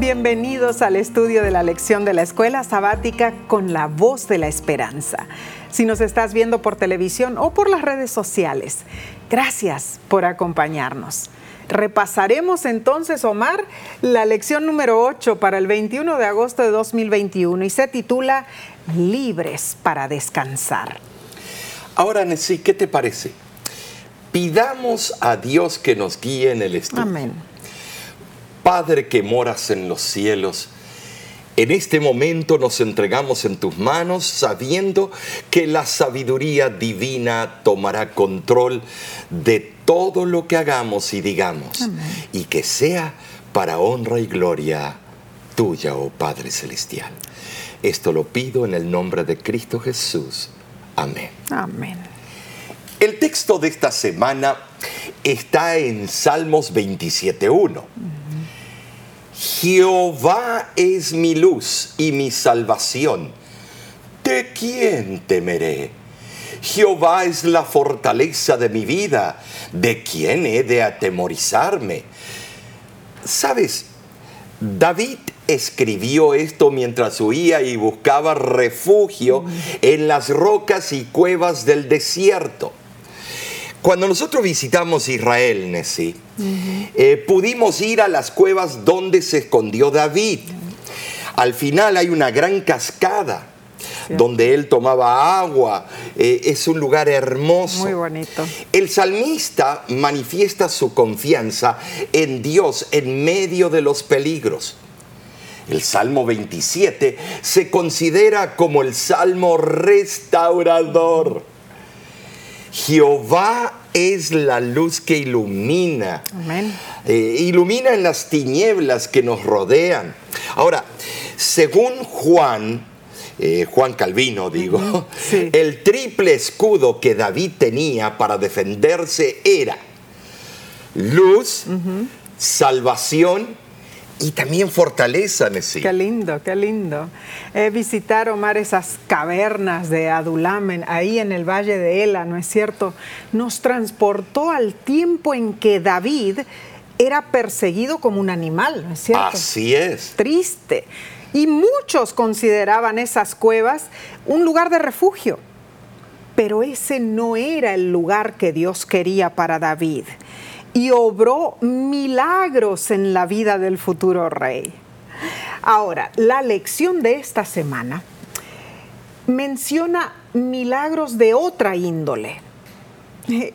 Bienvenidos al estudio de la lección de la escuela sabática con la voz de la esperanza. Si nos estás viendo por televisión o por las redes sociales, gracias por acompañarnos. Repasaremos entonces, Omar, la lección número 8 para el 21 de agosto de 2021 y se titula Libres para descansar. Ahora, Nessie, ¿qué te parece? Pidamos a Dios que nos guíe en el estudio. Amén. Padre que moras en los cielos, en este momento nos entregamos en tus manos sabiendo que la sabiduría divina tomará control de todo lo que hagamos y digamos Amén. y que sea para honra y gloria tuya, oh Padre Celestial. Esto lo pido en el nombre de Cristo Jesús. Amén. Amén. El texto de esta semana está en Salmos 27.1. Jehová es mi luz y mi salvación. ¿De quién temeré? Jehová es la fortaleza de mi vida. ¿De quién he de atemorizarme? Sabes, David escribió esto mientras huía y buscaba refugio en las rocas y cuevas del desierto. Cuando nosotros visitamos Israel, Nessie, eh, pudimos ir a las cuevas donde se escondió David. Al final hay una gran cascada donde él tomaba agua. Eh, es un lugar hermoso. Muy bonito. El salmista manifiesta su confianza en Dios en medio de los peligros. El Salmo 27 se considera como el Salmo restaurador. Jehová es la luz que ilumina. Amén. Eh, ilumina en las tinieblas que nos rodean. Ahora, según Juan, eh, Juan Calvino digo, sí. el triple escudo que David tenía para defenderse era luz, salvación y también fortaleza, Nessie. Qué lindo, qué lindo. Eh, visitar, Omar, esas cavernas de Adulamen, ahí en el Valle de Ela, ¿no es cierto? Nos transportó al tiempo en que David era perseguido como un animal, ¿no es cierto? Así es. Triste. Y muchos consideraban esas cuevas un lugar de refugio. Pero ese no era el lugar que Dios quería para David y obró milagros en la vida del futuro rey. Ahora, la lección de esta semana menciona milagros de otra índole.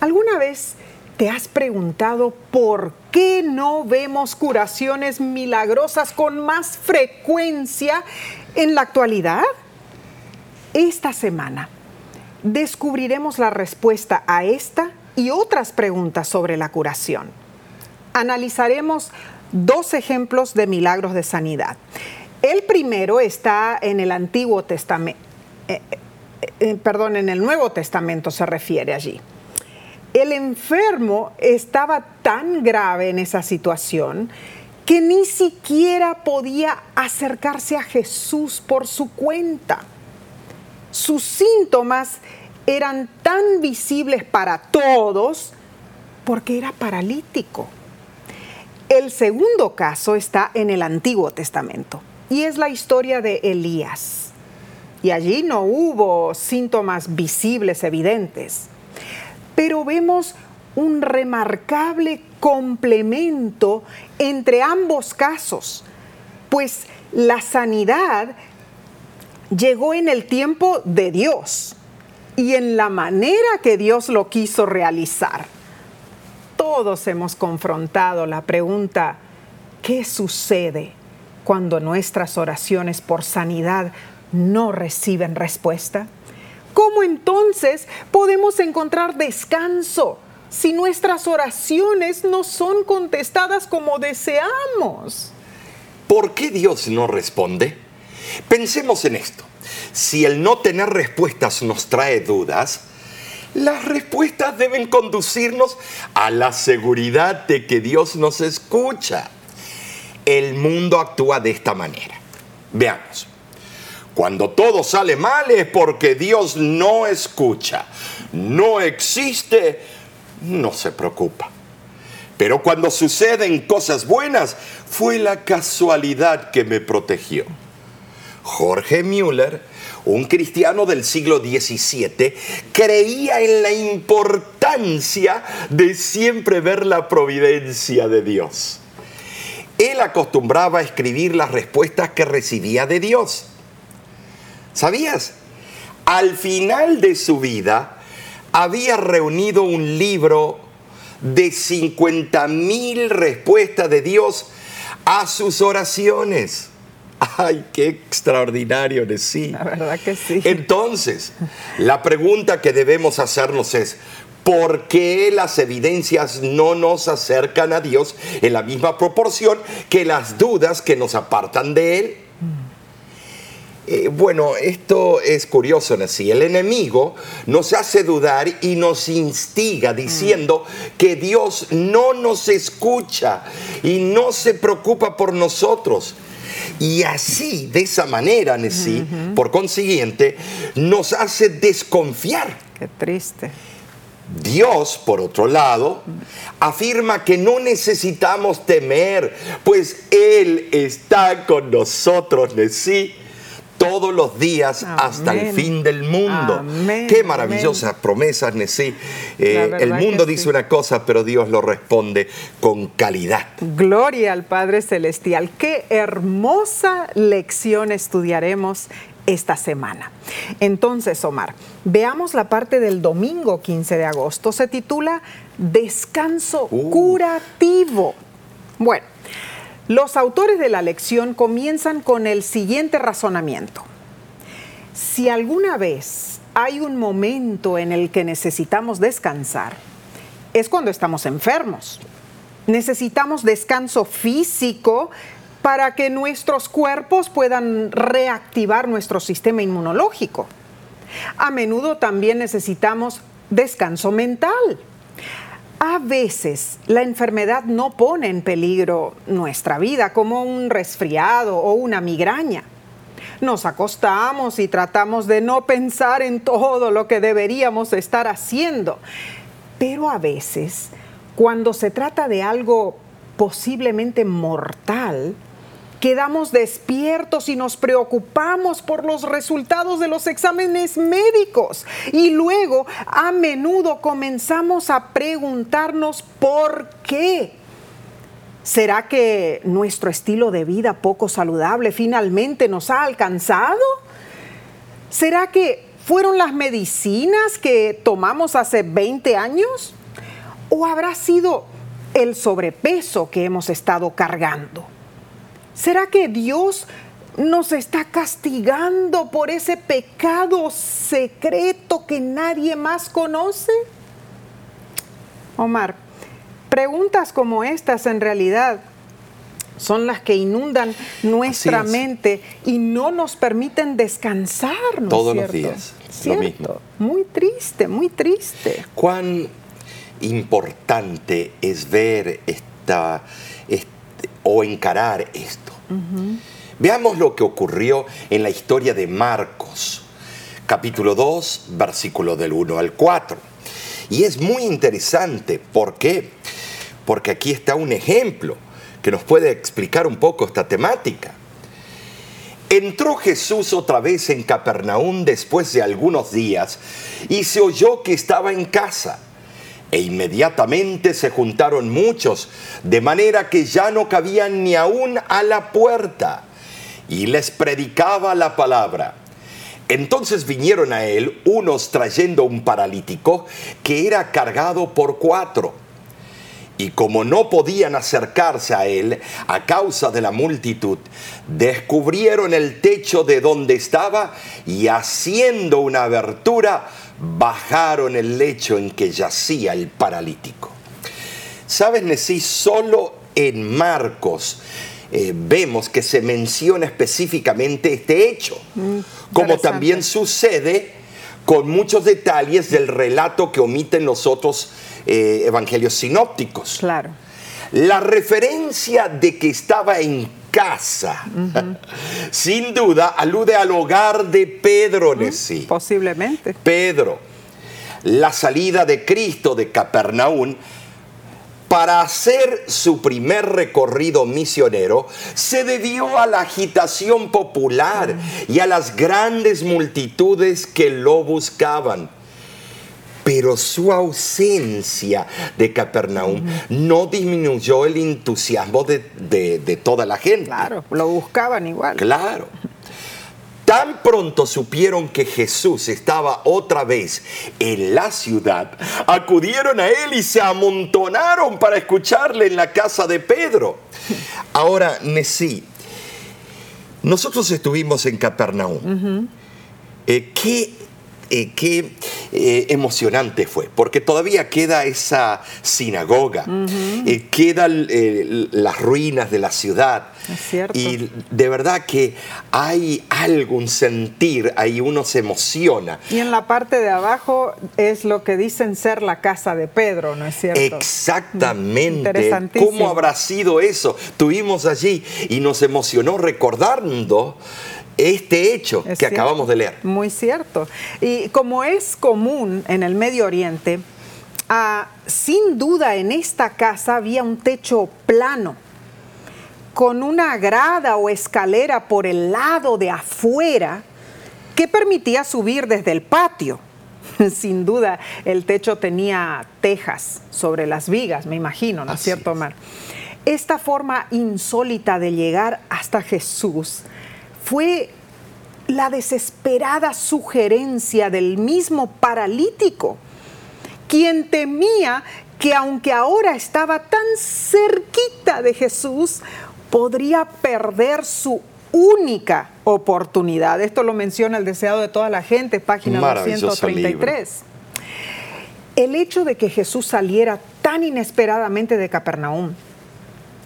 ¿Alguna vez te has preguntado por qué no vemos curaciones milagrosas con más frecuencia en la actualidad? Esta semana descubriremos la respuesta a esta y otras preguntas sobre la curación. Analizaremos dos ejemplos de milagros de sanidad. El primero está en el Antiguo Testamento, eh, eh, perdón, en el Nuevo Testamento se refiere allí. El enfermo estaba tan grave en esa situación que ni siquiera podía acercarse a Jesús por su cuenta. Sus síntomas eran tan visibles para todos porque era paralítico. El segundo caso está en el Antiguo Testamento y es la historia de Elías. Y allí no hubo síntomas visibles evidentes, pero vemos un remarcable complemento entre ambos casos, pues la sanidad llegó en el tiempo de Dios y en la manera que Dios lo quiso realizar. Todos hemos confrontado la pregunta, ¿qué sucede cuando nuestras oraciones por sanidad no reciben respuesta? ¿Cómo entonces podemos encontrar descanso si nuestras oraciones no son contestadas como deseamos? ¿Por qué Dios no responde? Pensemos en esto. Si el no tener respuestas nos trae dudas, las respuestas deben conducirnos a la seguridad de que Dios nos escucha. El mundo actúa de esta manera. Veamos. Cuando todo sale mal es porque Dios no escucha, no existe, no se preocupa. Pero cuando suceden cosas buenas, fue la casualidad que me protegió. Jorge Müller, un cristiano del siglo XVII, creía en la importancia de siempre ver la providencia de Dios. Él acostumbraba a escribir las respuestas que recibía de Dios. ¿Sabías? Al final de su vida, había reunido un libro de 50 mil respuestas de Dios a sus oraciones. ¡Ay, qué extraordinario de sí! La verdad que sí. Entonces, la pregunta que debemos hacernos es, ¿por qué las evidencias no nos acercan a Dios en la misma proporción que las dudas que nos apartan de Él? Eh, bueno, esto es curioso, así. El enemigo nos hace dudar y nos instiga diciendo que Dios no nos escucha y no se preocupa por nosotros. Y así, de esa manera, Nessie, por consiguiente, nos hace desconfiar. Qué triste. Dios, por otro lado, afirma que no necesitamos temer, pues Él está con nosotros, Nessie todos los días hasta el fin del mundo. Qué maravillosas promesas, Nesí. Eh, el mundo dice una cosa, pero Dios lo responde con calidad. Gloria al Padre Celestial. Qué hermosa lección estudiaremos esta semana. Entonces, Omar, veamos la parte del domingo 15 de agosto. Se titula Descanso uh. curativo. Bueno, los autores de la lección comienzan con el siguiente razonamiento. Si alguna vez hay un momento en el que necesitamos descansar, es cuando estamos enfermos. Necesitamos descanso físico para que nuestros cuerpos puedan reactivar nuestro sistema inmunológico. A menudo también necesitamos descanso mental a veces la enfermedad no pone en peligro nuestra vida como un resfriado o una migraña. Nos acostamos y tratamos de no pensar en todo lo que deberíamos estar haciendo. Pero a veces, cuando se trata de algo posiblemente mortal, quedamos despiertos y nos preocupamos por los resultados de los exámenes médicos. Y luego a menudo comenzamos a preguntarnos por qué. ¿Será que nuestro estilo de vida poco saludable finalmente nos ha alcanzado? ¿Será que fueron las medicinas que tomamos hace 20 años? ¿O habrá sido el sobrepeso que hemos estado cargando? ¿Será que Dios nos está castigando por ese pecado secreto que nadie más conoce? Omar, preguntas como estas en realidad son las que inundan nuestra mente y no nos permiten descansar. Todos los días. Lo mismo. Muy triste, muy triste. Cuán importante es ver esta o encarar esto. Veamos lo que ocurrió en la historia de Marcos, capítulo 2, versículo del 1 al 4. Y es muy interesante, ¿por qué? Porque aquí está un ejemplo que nos puede explicar un poco esta temática. Entró Jesús otra vez en Capernaum después de algunos días y se oyó que estaba en casa e inmediatamente se juntaron muchos, de manera que ya no cabían ni aún a la puerta, y les predicaba la palabra. Entonces vinieron a él unos trayendo un paralítico que era cargado por cuatro. Y como no podían acercarse a él a causa de la multitud, descubrieron el techo de donde estaba y haciendo una abertura, bajaron el lecho en que yacía el paralítico. ¿Sabes, Nesí? Solo en Marcos eh, vemos que se menciona específicamente este hecho, mm, como también sucede con muchos detalles del relato que omiten los otros eh, evangelios sinópticos. Claro. La referencia de que estaba en casa, sin duda alude al hogar de Pedro, Nesí. Posiblemente. Pedro, la salida de Cristo de Capernaum para hacer su primer recorrido misionero se debió a la agitación popular y a las grandes multitudes que lo buscaban. Pero su ausencia de Capernaum no disminuyó el entusiasmo de, de toda la gente. Claro, lo buscaban igual. Claro. Tan pronto supieron que Jesús estaba otra vez en la ciudad, acudieron a él y se amontonaron para escucharle en la casa de Pedro. Ahora, Nesí, nosotros estuvimos en Capernaum. Eh, ¿Qué eh, qué eh, emocionante fue, porque todavía queda esa sinagoga, eh, quedan las ruinas de la ciudad. Y de verdad que hay algún sentir, ahí uno se emociona. Y en la parte de abajo es lo que dicen ser la casa de Pedro, ¿no es cierto? Exactamente. ¿Cómo habrá sido eso? Tuvimos allí y nos emocionó recordando este hecho que acabamos de leer. Muy cierto. Y como es común en el Medio Oriente, ah, sin duda en esta casa había un techo plano, con una grada o escalera por el lado de afuera que permitía subir desde el patio. Sin duda el techo tenía tejas sobre las vigas, me imagino, ¿no es cierto, Omar? Esta forma insólita de llegar hasta Jesús fue la desesperada sugerencia del mismo paralítico, quien temía que aunque ahora estaba tan cerquita de Jesús, podría perder su única oportunidad. Esto lo menciona el deseado de toda la gente, página 233. El hecho de que Jesús saliera tan inesperadamente de Capernaum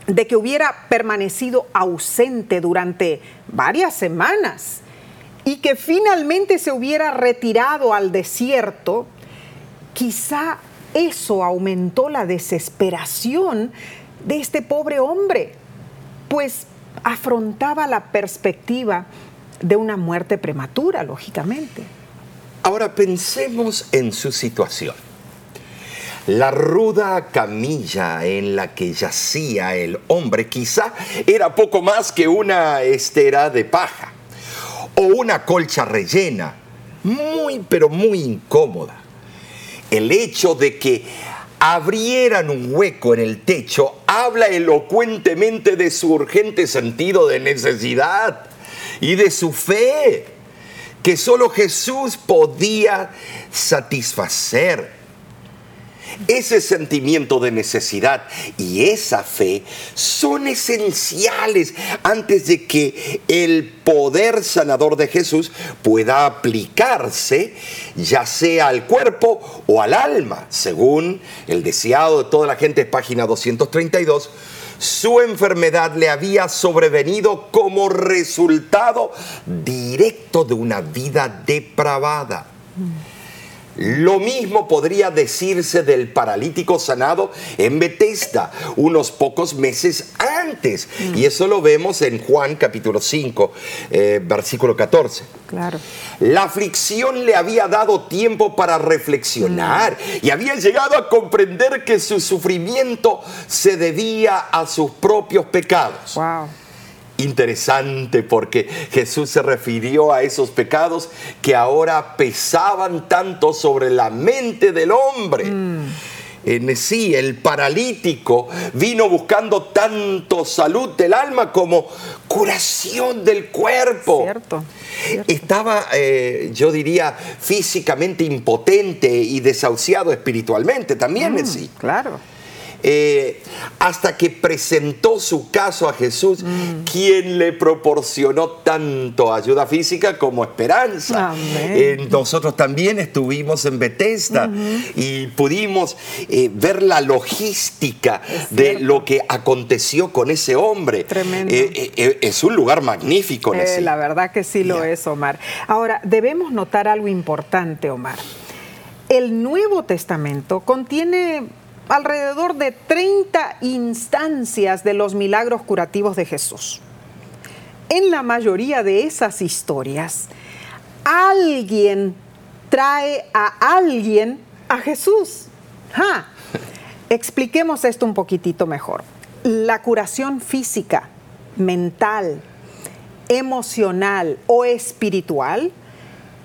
de que hubiera permanecido ausente durante varias semanas y que finalmente se hubiera retirado al desierto, quizá eso aumentó la desesperación de este pobre hombre, pues afrontaba la perspectiva de una muerte prematura, lógicamente. Ahora pensemos en su situación. La ruda camilla en la que yacía el hombre quizá era poco más que una estera de paja o una colcha rellena, muy pero muy incómoda. El hecho de que abrieran un hueco en el techo habla elocuentemente de su urgente sentido de necesidad y de su fe, que solo Jesús podía satisfacer ese sentimiento de necesidad y esa fe son esenciales antes de que el poder sanador de Jesús pueda aplicarse ya sea al cuerpo o al alma, según el deseado de toda la gente, página 232 su enfermedad le había sobrevenido como resultado directo de una vida depravada. Lo mismo podría decirse del paralítico sanado en Bethesda unos pocos meses antes. Y eso lo vemos en Juan capítulo 5, eh, versículo 14. Claro. La aflicción le había dado tiempo para reflexionar mm. y había llegado a comprender que su sufrimiento se debía a sus propios pecados. Wow interesante porque Jesús se refirió a esos pecados que ahora pesaban tanto sobre la mente del hombre. Mm. En sí, el paralítico vino buscando tanto salud del alma como curación del cuerpo. Cierto. Estaba, eh, yo diría, físicamente impotente y desahuciado espiritualmente también, mm, sí. Claro. Eh, hasta que presentó su caso a Jesús, mm. quien le proporcionó tanto ayuda física como esperanza. Eh, nosotros también estuvimos en Bethesda y pudimos eh, ver la logística de lo que aconteció con ese hombre. Tremendo. es un lugar magnífico. la verdad que sí lo es, Omar. Ahora, debemos notar algo importante, Omar. El Nuevo Testamento contiene alrededor de 30 instancias de los milagros curativos de Jesús. En la mayoría de esas historias, alguien trae a alguien a Jesús. Expliquemos esto un poquitito mejor. La curación física, mental, emocional o espiritual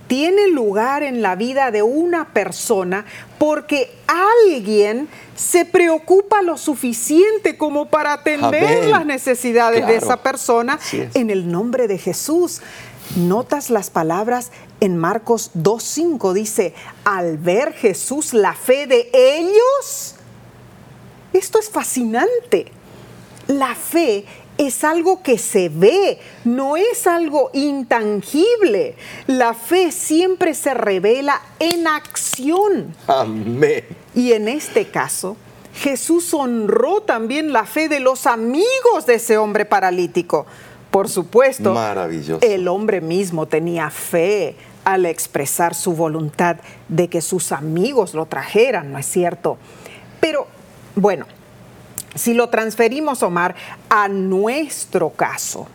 tiene lugar en la vida de una persona porque alguien se preocupa lo suficiente como para atender Amén. las necesidades de esa persona es. en el nombre de Jesús. Notas las palabras en Marcos 2.5, dice, al ver Jesús la fe de ellos, esto es fascinante. La fe es algo que se ve, no es algo intangible. La fe siempre se revela en acción. Amén. Y en este caso, Jesús honró también la fe de los amigos de ese hombre paralítico. Por supuesto, Maravilloso. el hombre mismo tenía fe al expresar su voluntad de que sus amigos lo trajeran, ¿no es cierto? Pero, bueno, si lo transferimos, Omar, a nuestro caso,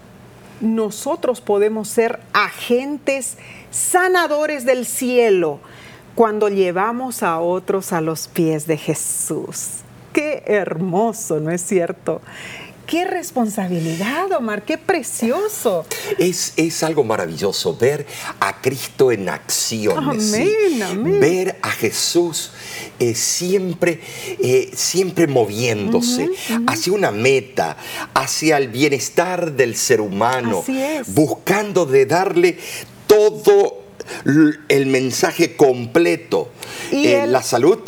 nosotros podemos ser agentes sanadores del cielo cuando llevamos a otros a los pies de Jesús. Qué hermoso, ¿no es cierto? Qué responsabilidad, Omar, qué precioso. Es, es algo maravilloso ver a Cristo en acción. Amén, ¿sí? amén. Ver a Jesús eh, siempre, eh, siempre moviéndose hacia una meta, hacia el bienestar del ser humano, Así es. buscando de darle todo el mensaje completo, eh, la salud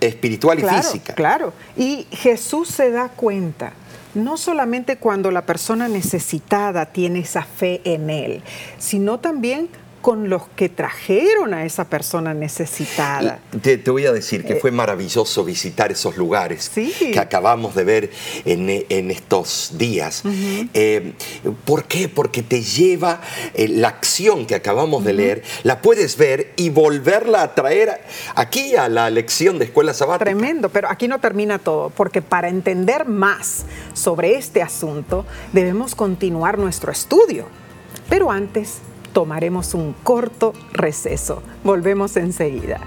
espiritual y física. Claro. Y Jesús se da cuenta, no solamente cuando la persona necesitada tiene esa fe en Él, sino también con los que trajeron a esa persona necesitada. Te, te voy a decir que fue maravilloso visitar esos lugares Eh, Sí. que acabamos de ver en, en estos días. Eh, ¿Por qué? Porque te lleva eh, la acción que acabamos de leer, la puedes ver y volverla a traer aquí a la lección de escuela sabática. Tremendo, pero aquí no termina todo, porque para entender más sobre este asunto debemos continuar nuestro estudio. Pero antes tomaremos un corto receso. Volvemos enseguida.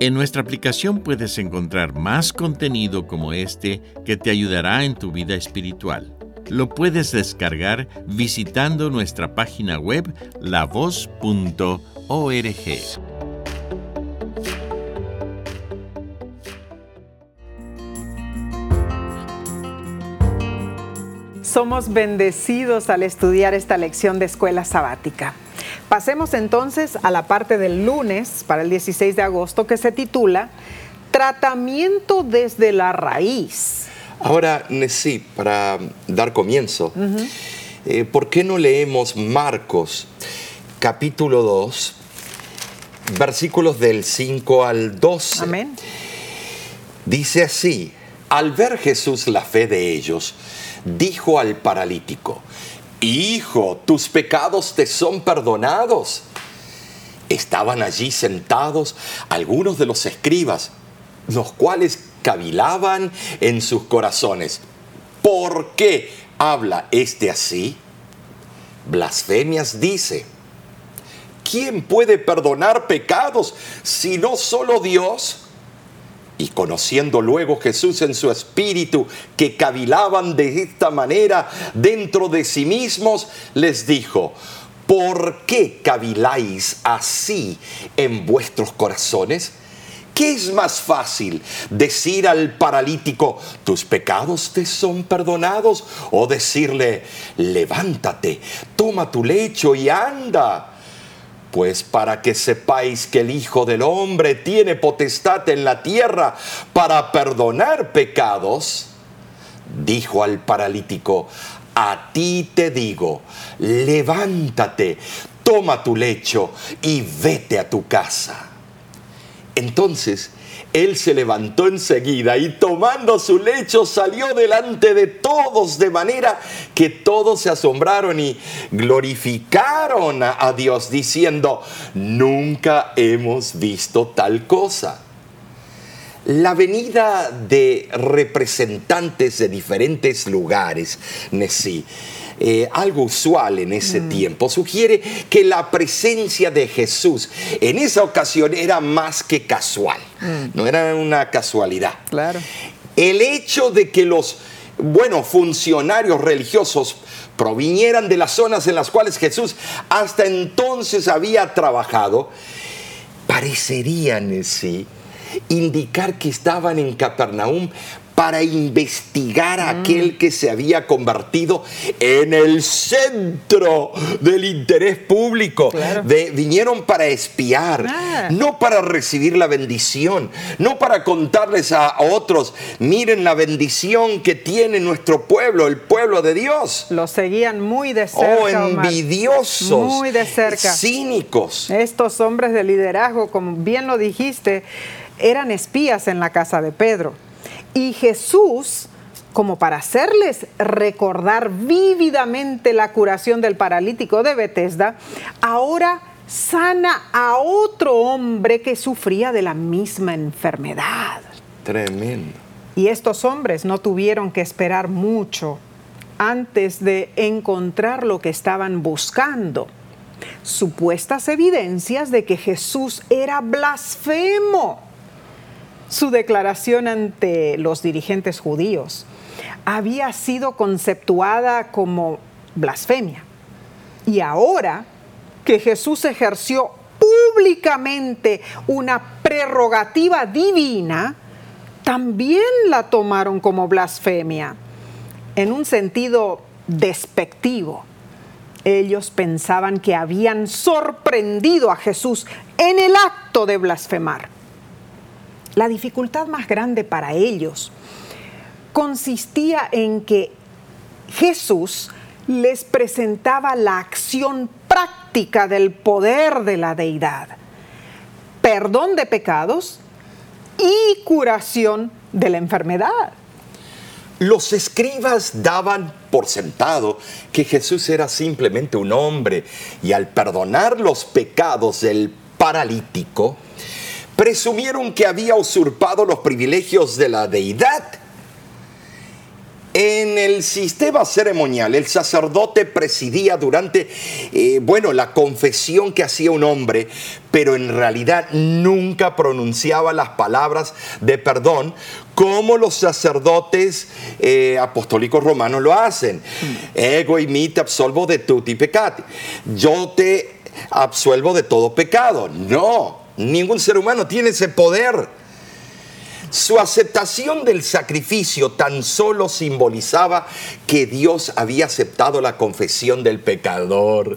En nuestra aplicación puedes encontrar más contenido como este que te ayudará en tu vida espiritual. Lo puedes descargar visitando nuestra página web lavoz.org. Somos bendecidos al estudiar esta lección de escuela sabática. Pasemos entonces a la parte del lunes para el 16 de agosto que se titula Tratamiento desde la raíz. Ahora, Nesí, para dar comienzo, eh, ¿por qué no leemos Marcos capítulo 2, versículos del 5 al 12? Amén. Dice así, al ver Jesús la fe de ellos, dijo al paralítico, Hijo, tus pecados te son perdonados. Estaban allí sentados algunos de los escribas, los cuales cavilaban en sus corazones. ¿Por qué habla este así? Blasfemias dice. ¿Quién puede perdonar pecados si no solo Dios? Y conociendo luego Jesús en su espíritu que cavilaban de esta manera dentro de sí mismos, les dijo, ¿por qué caviláis así en vuestros corazones? ¿Qué es más fácil? ¿Decir al paralítico, tus pecados te son perdonados? ¿O decirle, levántate, toma tu lecho y anda? Pues para que sepáis que el Hijo del Hombre tiene potestad en la tierra para perdonar pecados, dijo al paralítico, a ti te digo, levántate, toma tu lecho y vete a tu casa. Entonces él se levantó enseguida y tomando su lecho salió delante de todos de manera que todos se asombraron y glorificaron a, Dios diciendo, nunca hemos visto tal cosa. La venida de representantes de diferentes lugares, Nesí, eh, algo usual en ese tiempo. Sugiere que la presencia de Jesús en esa ocasión era más que casual, no era una casualidad. Claro. El hecho de que los buenos funcionarios religiosos provinieran de las zonas en las cuales Jesús hasta entonces había trabajado, parecerían sí indicar que estaban en Capernaum para investigar a aquel que se había convertido en el centro del interés público. vinieron para espiar, ah. no para recibir la bendición, no para contarles a otros, miren la bendición que tiene nuestro pueblo, el pueblo de Dios. Lo seguían muy de cerca. Oh, envidiosos, muy de cerca. cínicos. Estos hombres de liderazgo, como bien lo dijiste, eran espías en la casa de Pedro. Y Jesús, como para hacerles recordar vívidamente la curación del paralítico de Bethesda, ahora sana a otro hombre que sufría de la misma enfermedad. Tremendo. Y estos hombres no tuvieron que esperar mucho antes de encontrar lo que estaban buscando. Supuestas evidencias de que Jesús era blasfemo su declaración ante los dirigentes judíos había sido conceptuada como blasfemia. Y ahora que Jesús ejerció públicamente una prerrogativa divina, también la tomaron como blasfemia, en un sentido despectivo. Ellos pensaban que habían sorprendido a Jesús en el acto de blasfemar. La dificultad más grande para ellos consistía en que Jesús les presentaba la acción práctica del poder de la deidad, perdón de pecados y curación de la enfermedad. Los escribas daban por sentado que Jesús era simplemente un hombre y al perdonar los pecados del paralítico, presumieron que había usurpado los privilegios de la deidad. En el sistema ceremonial, el sacerdote presidía durante, eh, bueno, la confesión que hacía un hombre, pero en realidad nunca pronunciaba las palabras de perdón como los sacerdotes eh, apostólicos romanos lo hacen. Ego y mi te absolvo de tutti peccati. Yo te absuelvo de todo pecado. No, Ningún ser humano tiene ese poder. Su aceptación del sacrificio tan solo simbolizaba que Dios había aceptado la confesión del pecador.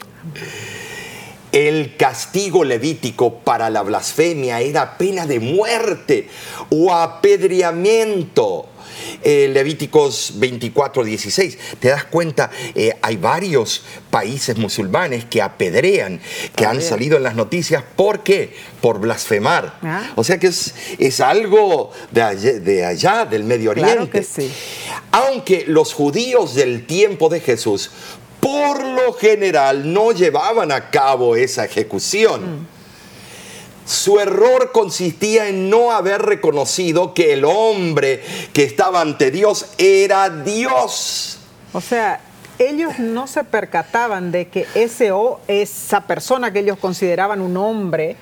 El castigo levítico para la blasfemia era pena de muerte o apedreamiento. Eh, Levíticos 24, 16. Te das cuenta, eh, hay varios países musulmanes que apedrean, que han salido en las noticias. ¿Por qué? Por blasfemar. Ah. O sea que es, es algo de allá, del Medio Oriente. Aunque los judíos del tiempo de Jesús por lo general no llevaban a cabo esa ejecución. Mm. Su error consistía en no haber reconocido que el hombre que estaba ante Dios era Dios. O sea, ellos no se percataban de que ese o esa persona que ellos consideraban un hombre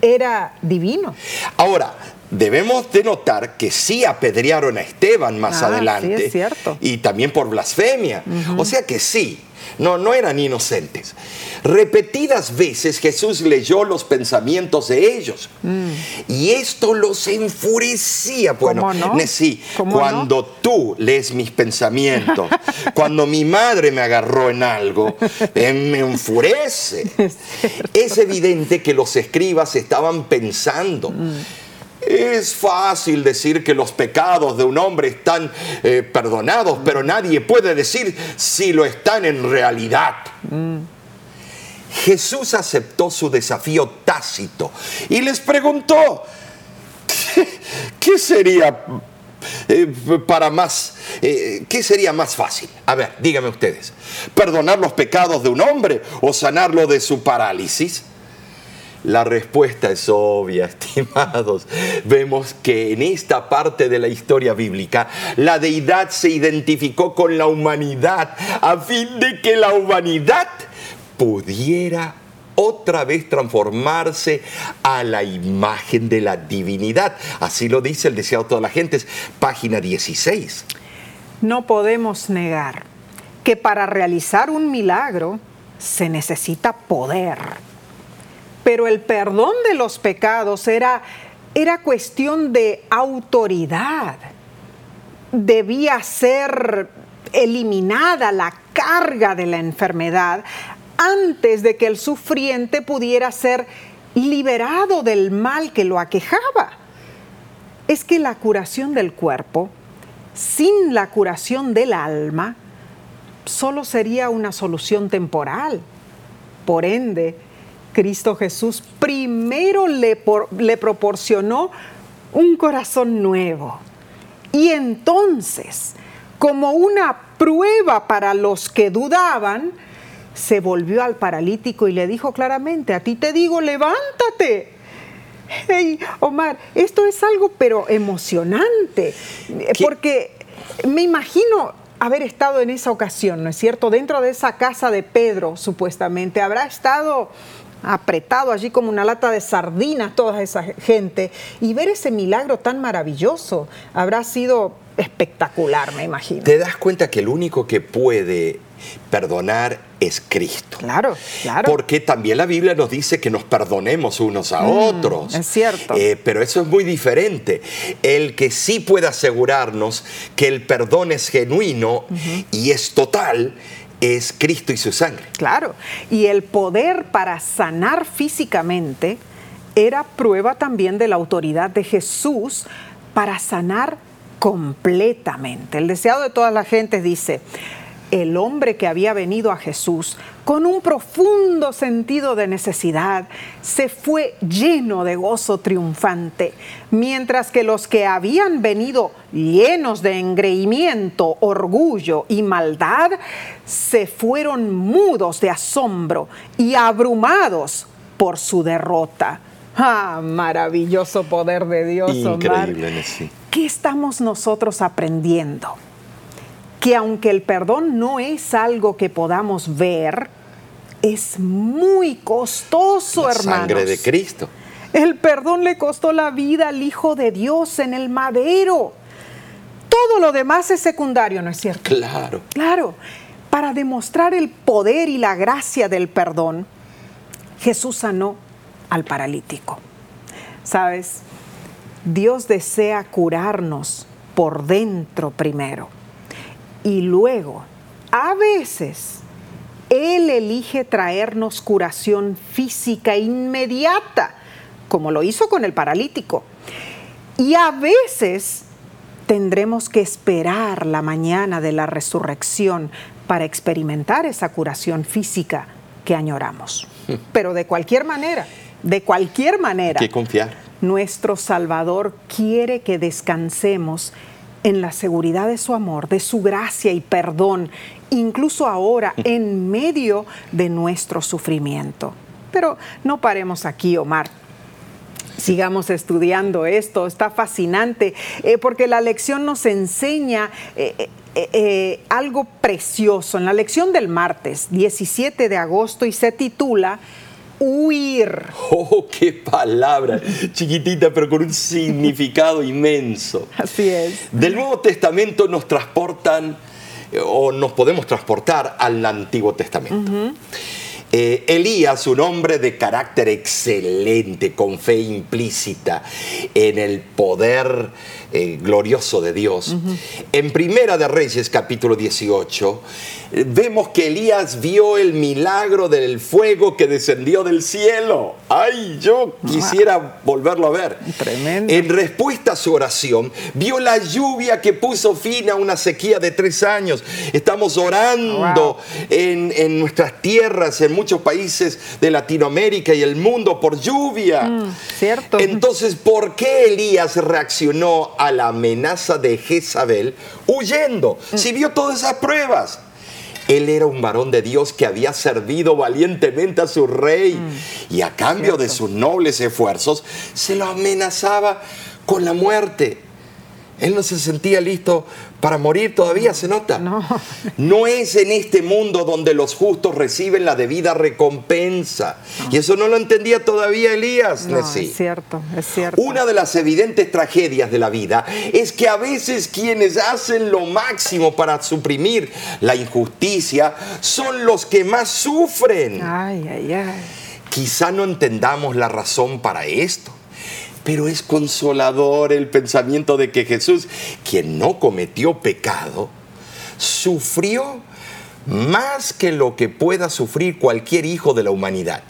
era divino. Ahora, debemos de notar que sí apedrearon a Esteban más ah, adelante. Sí, es cierto. Y también por blasfemia. O sea que sí, no, no eran inocentes. Repetidas veces Jesús leyó los pensamientos de ellos. Mm. Y esto los enfurecía. Bueno, sí, cuando tú lees mis pensamientos, cuando mi madre me agarró en algo, eh, me enfurece. Es, evidente que los escribas estaban pensando. Mm. Es fácil decir que los pecados de un hombre están eh, perdonados, pero nadie puede decir si lo están en realidad. Jesús aceptó su desafío tácito y les preguntó, ¿qué, sería eh, para más, eh, ¿qué sería más fácil? A ver, díganme ustedes, ¿perdonar los pecados de un hombre o sanarlo de su parálisis? La respuesta es obvia, estimados. Vemos que en esta parte de la historia bíblica la deidad se identificó con la humanidad a fin de que la humanidad pudiera otra vez transformarse a la imagen de la divinidad. Así lo dice el deseado de todas las gentes, página 16. No podemos negar que para realizar un milagro se necesita poder pero el perdón de los pecados era, era cuestión de autoridad. Debía ser eliminada la carga de la enfermedad antes de que el sufriente pudiera ser liberado del mal que lo aquejaba. Es que la curación del cuerpo, sin la curación del alma, solo sería una solución temporal. Por ende, Cristo Jesús primero le, le proporcionó un corazón nuevo. Y entonces, como una prueba para los que dudaban, se volvió al paralítico y le dijo claramente, a ti te digo, levántate. Hey, Omar, esto es algo pero emocionante, porque me imagino haber estado en esa ocasión, ¿no es cierto? Dentro de esa casa de Pedro, supuestamente, habrá estado apretado allí como una lata de sardinas toda esa gente y ver ese milagro tan maravilloso habrá sido espectacular, me imagino. Te das cuenta que el único que puede perdonar es Cristo. Claro, claro. Porque también la Biblia nos dice que nos perdonemos unos a mm, otros. Es cierto. Eh, pero eso es muy diferente. El que sí puede asegurarnos que el perdón es genuino y es total es Cristo y su sangre. Claro, y el poder para sanar físicamente era prueba también de la autoridad de Jesús para sanar completamente. El deseado de todas las gentes dice, el hombre que había venido a Jesús con un profundo sentido de necesidad, se fue lleno de gozo triunfante, mientras que los que habían venido llenos de engreimiento, orgullo y maldad, se fueron mudos de asombro y abrumados por su derrota. Ah, maravilloso poder de Dios, Increíble, ¿Qué estamos nosotros aprendiendo? Que aunque el perdón no es algo que podamos ver, es muy costoso, la hermanos. Sangre de Cristo. El perdón le costó la vida al Hijo de Dios en el madero. Todo lo demás es secundario, ¿no es cierto? Claro. Claro. Para demostrar el poder y la gracia del perdón, Jesús sanó al paralítico. ¿Sabes? Dios desea curarnos por dentro primero y luego, a veces, Él elige traernos curación física inmediata, como lo hizo con el paralítico. Y a veces tendremos que esperar la mañana de la resurrección para experimentar esa curación física que añoramos. Pero de cualquier manera, de cualquier manera, que confiar. Nuestro Salvador quiere que descansemos en la seguridad de su amor, de su gracia y perdón, incluso ahora en medio de nuestro sufrimiento. Pero no paremos aquí, Omar. Sigamos estudiando esto, está fascinante, eh, porque la lección nos enseña eh, eh, algo precioso. En la lección del martes 17 de agosto y se titula huir. Oh, qué palabra, chiquitita, pero con un significado inmenso. Así es. Del Nuevo Testamento nos transportan, eh, o nos podemos transportar al Antiguo Testamento. Eh, Elías, un hombre de carácter excelente, con fe implícita en el poder eh, glorioso de Dios. En Primera de Reyes, capítulo 18, vemos que Elías vio el milagro del fuego que descendió del cielo. Ay, yo quisiera volverlo a ver. Tremendo. En respuesta a su oración, vio la lluvia que puso fin a una sequía de tres años. Estamos orando en, nuestras tierras, en muchos países de Latinoamérica y el mundo por lluvia. Mm, cierto. Entonces, ¿por qué Elías reaccionó a la amenaza de Jezabel huyendo? Mm. Si vio todas esas pruebas. Él era un varón de Dios que había servido valientemente a su rey Mm. y a cambio de sus nobles esfuerzos se lo amenazaba con la muerte. Él no se sentía listo para morir todavía, se nota. No. No es en este mundo donde los justos reciben la debida recompensa. Y eso no lo entendía todavía Elías. No, es cierto, es cierto. Una de las evidentes tragedias de la vida es que a veces quienes hacen lo máximo para suprimir la injusticia son los que más sufren. Ay, ay, ay. Quizá no entendamos la razón para esto, pero es consolador el pensamiento de que Jesús, quien no cometió pecado, sufrió más que lo que pueda sufrir cualquier hijo de la humanidad.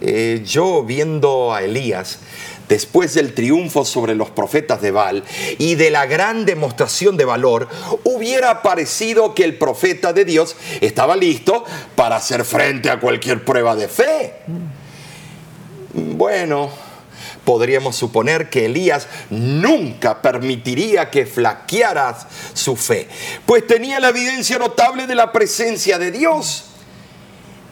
Eh, yo viendo a Elías, después del triunfo sobre los profetas de Baal y de la gran demostración de valor, hubiera parecido que el profeta de Dios estaba listo para hacer frente a cualquier prueba de fe. Bueno, podríamos suponer que Elías nunca permitiría que flaqueara su fe, pues tenía la evidencia notable de la presencia de Dios.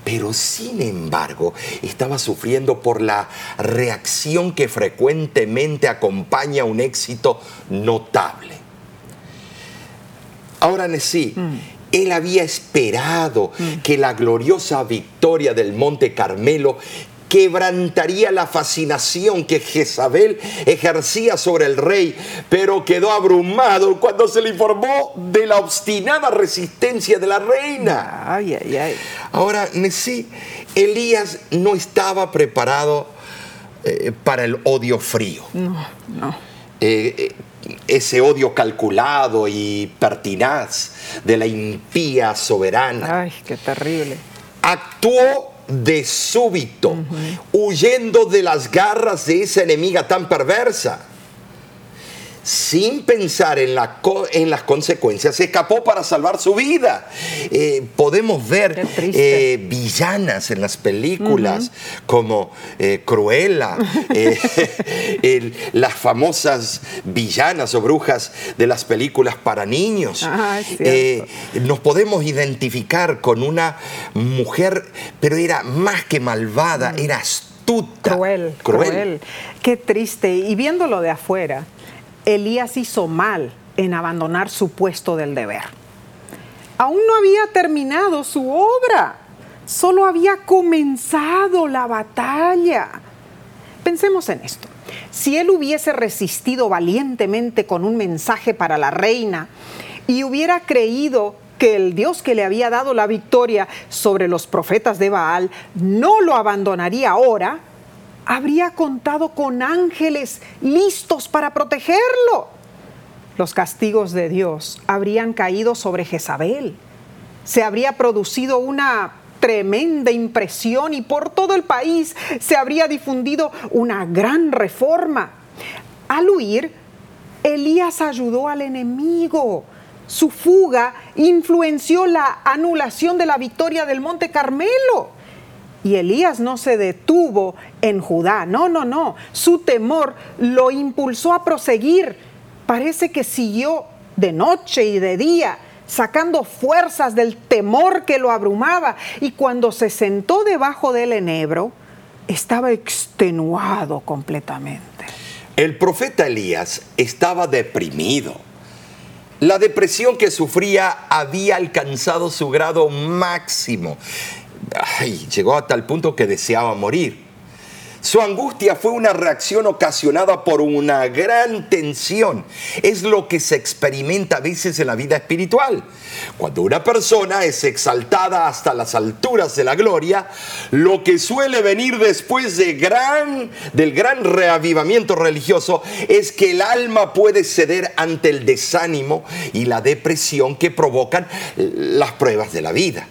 Pero sin embargo, estaba sufriendo por la reacción que frecuentemente acompaña un éxito notable. Ahora, sí, él había esperado que la gloriosa victoria del Monte Carmelo quebrantaría la fascinación que Jezabel ejercía sobre el rey, pero quedó abrumado cuando se le informó de la obstinada resistencia de la reina. Ay, ay, ay. Ahora, sí, Elías no estaba preparado eh, para el odio frío. No, no. Eh, eh, ese odio calculado y pertinaz de la impía soberana. Ay, qué terrible. Actuó de súbito, huyendo de las garras de esa enemiga tan perversa. Sin pensar en, la co- en las consecuencias, se escapó para salvar su vida. Eh, podemos ver eh, villanas en las películas como eh, Cruella, eh, el- las famosas villanas o brujas de las películas para niños. Ah, nos podemos identificar con una mujer, pero era más que malvada, era astuta. Mm. Cruel, cruel, Qué triste. Y viéndolo de afuera, Elías hizo mal en abandonar su puesto del deber. Aún no había terminado su obra, solo había comenzado la batalla. Pensemos en esto. Si él hubiese resistido valientemente con un mensaje para la reina y hubiera creído que el Dios que le había dado la victoria sobre los profetas de Baal no lo abandonaría ahora, habría contado con ángeles listos para protegerlo. Los castigos de Dios habrían caído sobre Jezabel. Se habría producido una tremenda impresión y por todo el país se habría difundido una gran reforma. Al huir, Elías ayudó al enemigo. Su fuga influenció la anulación de la victoria del Monte Carmelo. Y Elías no se detuvo en Judá, no, no, no. Su temor lo impulsó a proseguir. Parece que siguió de noche y de día, sacando fuerzas del temor que lo abrumaba. Y cuando se sentó debajo del enebro, estaba extenuado completamente. El profeta Elías estaba deprimido. La depresión que sufría había alcanzado su grado máximo. Llegó a tal punto que deseaba morir. Su angustia fue una reacción ocasionada por una gran tensión. Es lo que se experimenta a veces en la vida espiritual. Cuando una persona es exaltada hasta las alturas de la gloria, lo que suele venir después del gran reavivamiento religioso es que el alma puede ceder ante el desánimo y la depresión que provocan las pruebas de la vida.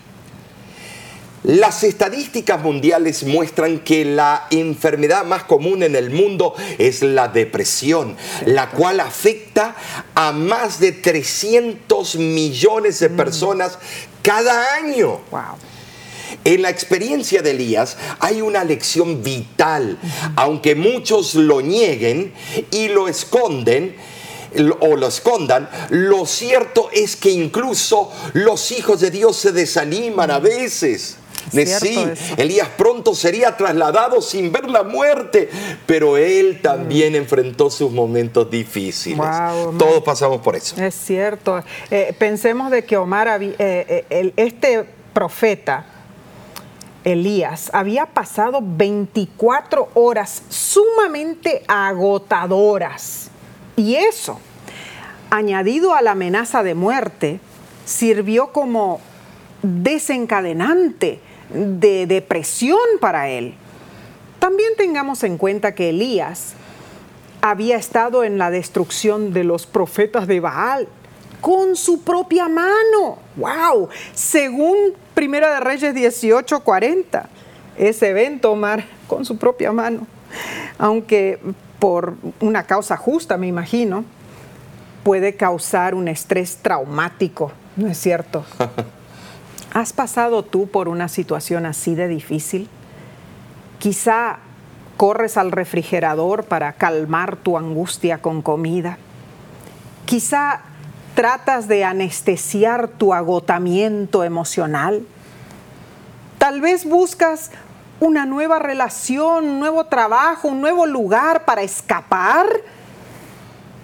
Las estadísticas mundiales muestran que la enfermedad más común en el mundo es la depresión, la cual afecta a más de 300 millones de personas cada año. Wow. En la experiencia de Elías hay una lección vital, aunque muchos lo nieguen y lo esconden. o lo escondan, lo cierto es que incluso los hijos de Dios se desaniman a veces. Sí, Elías pronto sería trasladado sin ver la muerte, pero él también enfrentó sus momentos difíciles. Todos pasamos por eso. Es cierto. Eh, pensemos de que Omar, eh, eh, este profeta, Elías había pasado 24 horas sumamente agotadoras. Y eso, añadido a la amenaza de muerte, sirvió como desencadenante de depresión para él. También tengamos en cuenta que Elías había estado en la destrucción de los profetas de Baal con su propia mano. ¡Wow! Según Primera de Reyes 18:40, ese evento, Omar, con su propia mano. Aunque por una causa justa, me imagino, puede causar un estrés traumático, ¿no es cierto? ¿Has pasado tú por una situación así de difícil? Quizá corres al refrigerador para calmar tu angustia con comida. Quizá tratas de anestesiar tu agotamiento emocional. Tal vez buscas una nueva relación, un nuevo trabajo, un nuevo lugar para escapar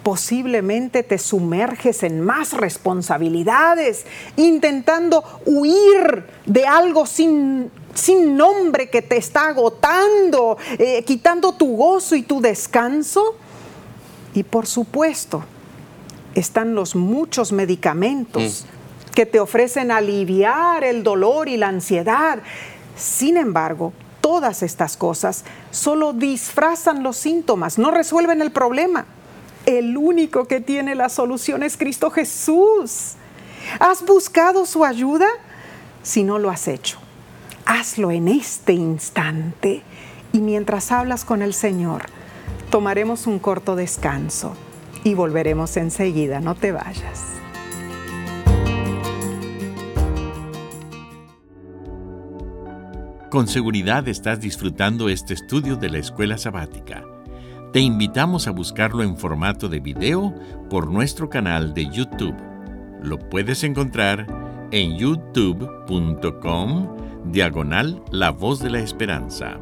posiblemente te sumerges en más responsabilidades, intentando huir de algo sin, sin nombre que te está agotando, eh, quitando tu gozo y tu descanso. Y por supuesto, están los muchos medicamentos mm. que te ofrecen aliviar el dolor y la ansiedad. Sin embargo, todas estas cosas solo disfrazan los síntomas, no resuelven el problema el único que tiene la solución es Cristo Jesús. ¿Has buscado su ayuda? Si no lo has hecho, hazlo en este instante y mientras hablas con el Señor, tomaremos un corto descanso y volveremos enseguida, no te vayas. Con seguridad estás disfrutando este estudio de la escuela sabática. Te invitamos a buscarlo en formato de video por nuestro canal de YouTube. Lo puedes encontrar en youtube.com diagonal La Voz de la Esperanza.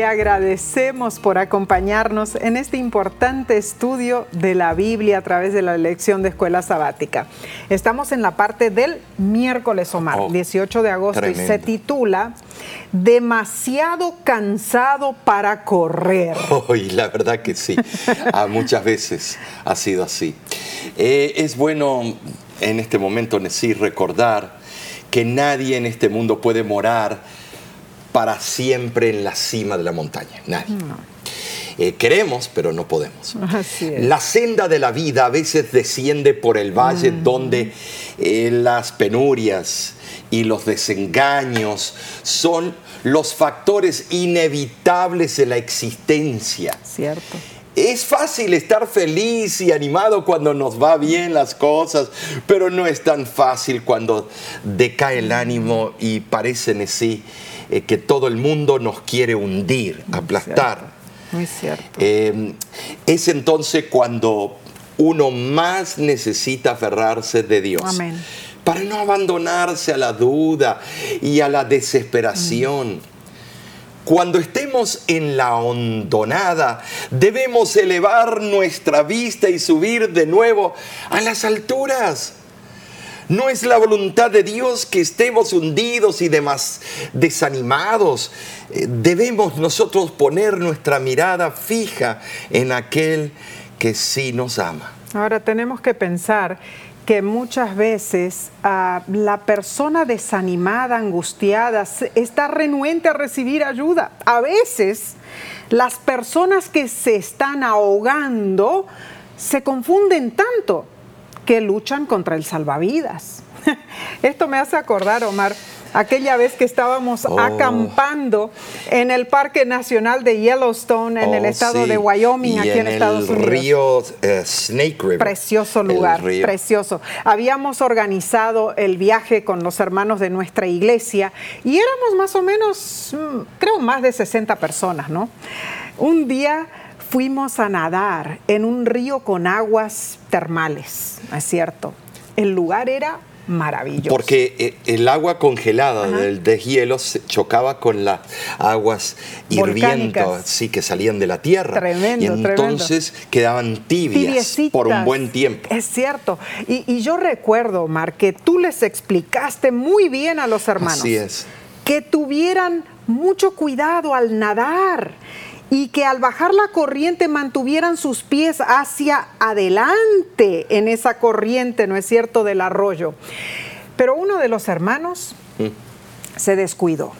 Te agradecemos por acompañarnos en este importante estudio de la Biblia a través de la lección de escuela sabática. Estamos en la parte del miércoles, Omar, 18 de agosto, y se titula Demasiado cansado para correr. y la verdad que sí, a muchas veces ha sido así. Eh, es bueno en este momento, sí, recordar que nadie en este mundo puede morar para siempre en la cima de la montaña. Nadie. Eh, queremos, pero no podemos. La senda de la vida a veces desciende por el valle mm. donde eh, las penurias y los desengaños son los factores inevitables de la existencia. Cierto. Es fácil estar feliz y animado cuando nos va bien las cosas, pero no es tan fácil cuando decae el ánimo y parecen así eh, que todo el mundo nos quiere hundir, aplastar. Muy cierto. Eh, es entonces cuando uno más necesita aferrarse de Dios. Amén. Para no abandonarse a la duda y a la desesperación. Mm. Cuando estemos en la hondonada, debemos elevar nuestra vista y subir de nuevo a las alturas. No es la voluntad de Dios que estemos hundidos y demás desanimados. Eh, debemos nosotros poner nuestra mirada fija en aquel que sí nos ama. Ahora tenemos que pensar que muchas veces ah, la persona desanimada, angustiada, está renuente a recibir ayuda. A veces las personas que se están ahogando se confunden tanto que luchan contra el salvavidas. Esto me hace acordar, Omar, aquella vez que estábamos Oh. acampando en el Parque Nacional de Yellowstone, en el Oh, estado sí. de Wyoming, Y aquí en, Estados el Unidos. río eh, Snake River. Precioso lugar, precioso. Habíamos organizado el viaje con los hermanos de nuestra iglesia y éramos más o menos, mm, creo, más de 60 personas, ¿no? Un día fuimos a nadar en un río con aguas termales, ¿no es cierto? El lugar era maravilloso. Porque eh, el agua congelada Ajá. del deshielo se chocaba con las aguas hirviendo, sí, que salían de la tierra. Tremendo, y entonces quedaban tibias Tibiecitas. por un buen tiempo. Es cierto. Y, y yo recuerdo, Omar, que tú les explicaste muy bien a los hermanos. Así es. Que tuvieran mucho cuidado al nadar y que al bajar la corriente mantuvieran sus pies hacia adelante en esa corriente, ¿no es cierto?, del arroyo. Pero uno de los hermanos se descuidó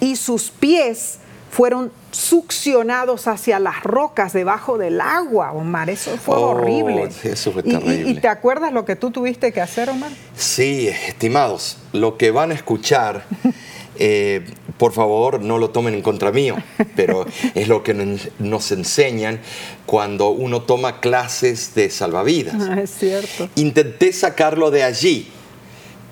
y sus pies fueron succionados hacia las rocas debajo del agua, Omar. Eso fue Oh, horrible. eso fue Y- y- ¿Y, terrible. te acuerdas lo que tú tuviste que hacer, Omar? Sí, estimados, lo que van a escuchar, eh, por favor, no lo tomen en contra mío, pero es lo que nos- enseñan cuando uno toma clases de salvavidas. Ah, es cierto. Intenté sacarlo de allí,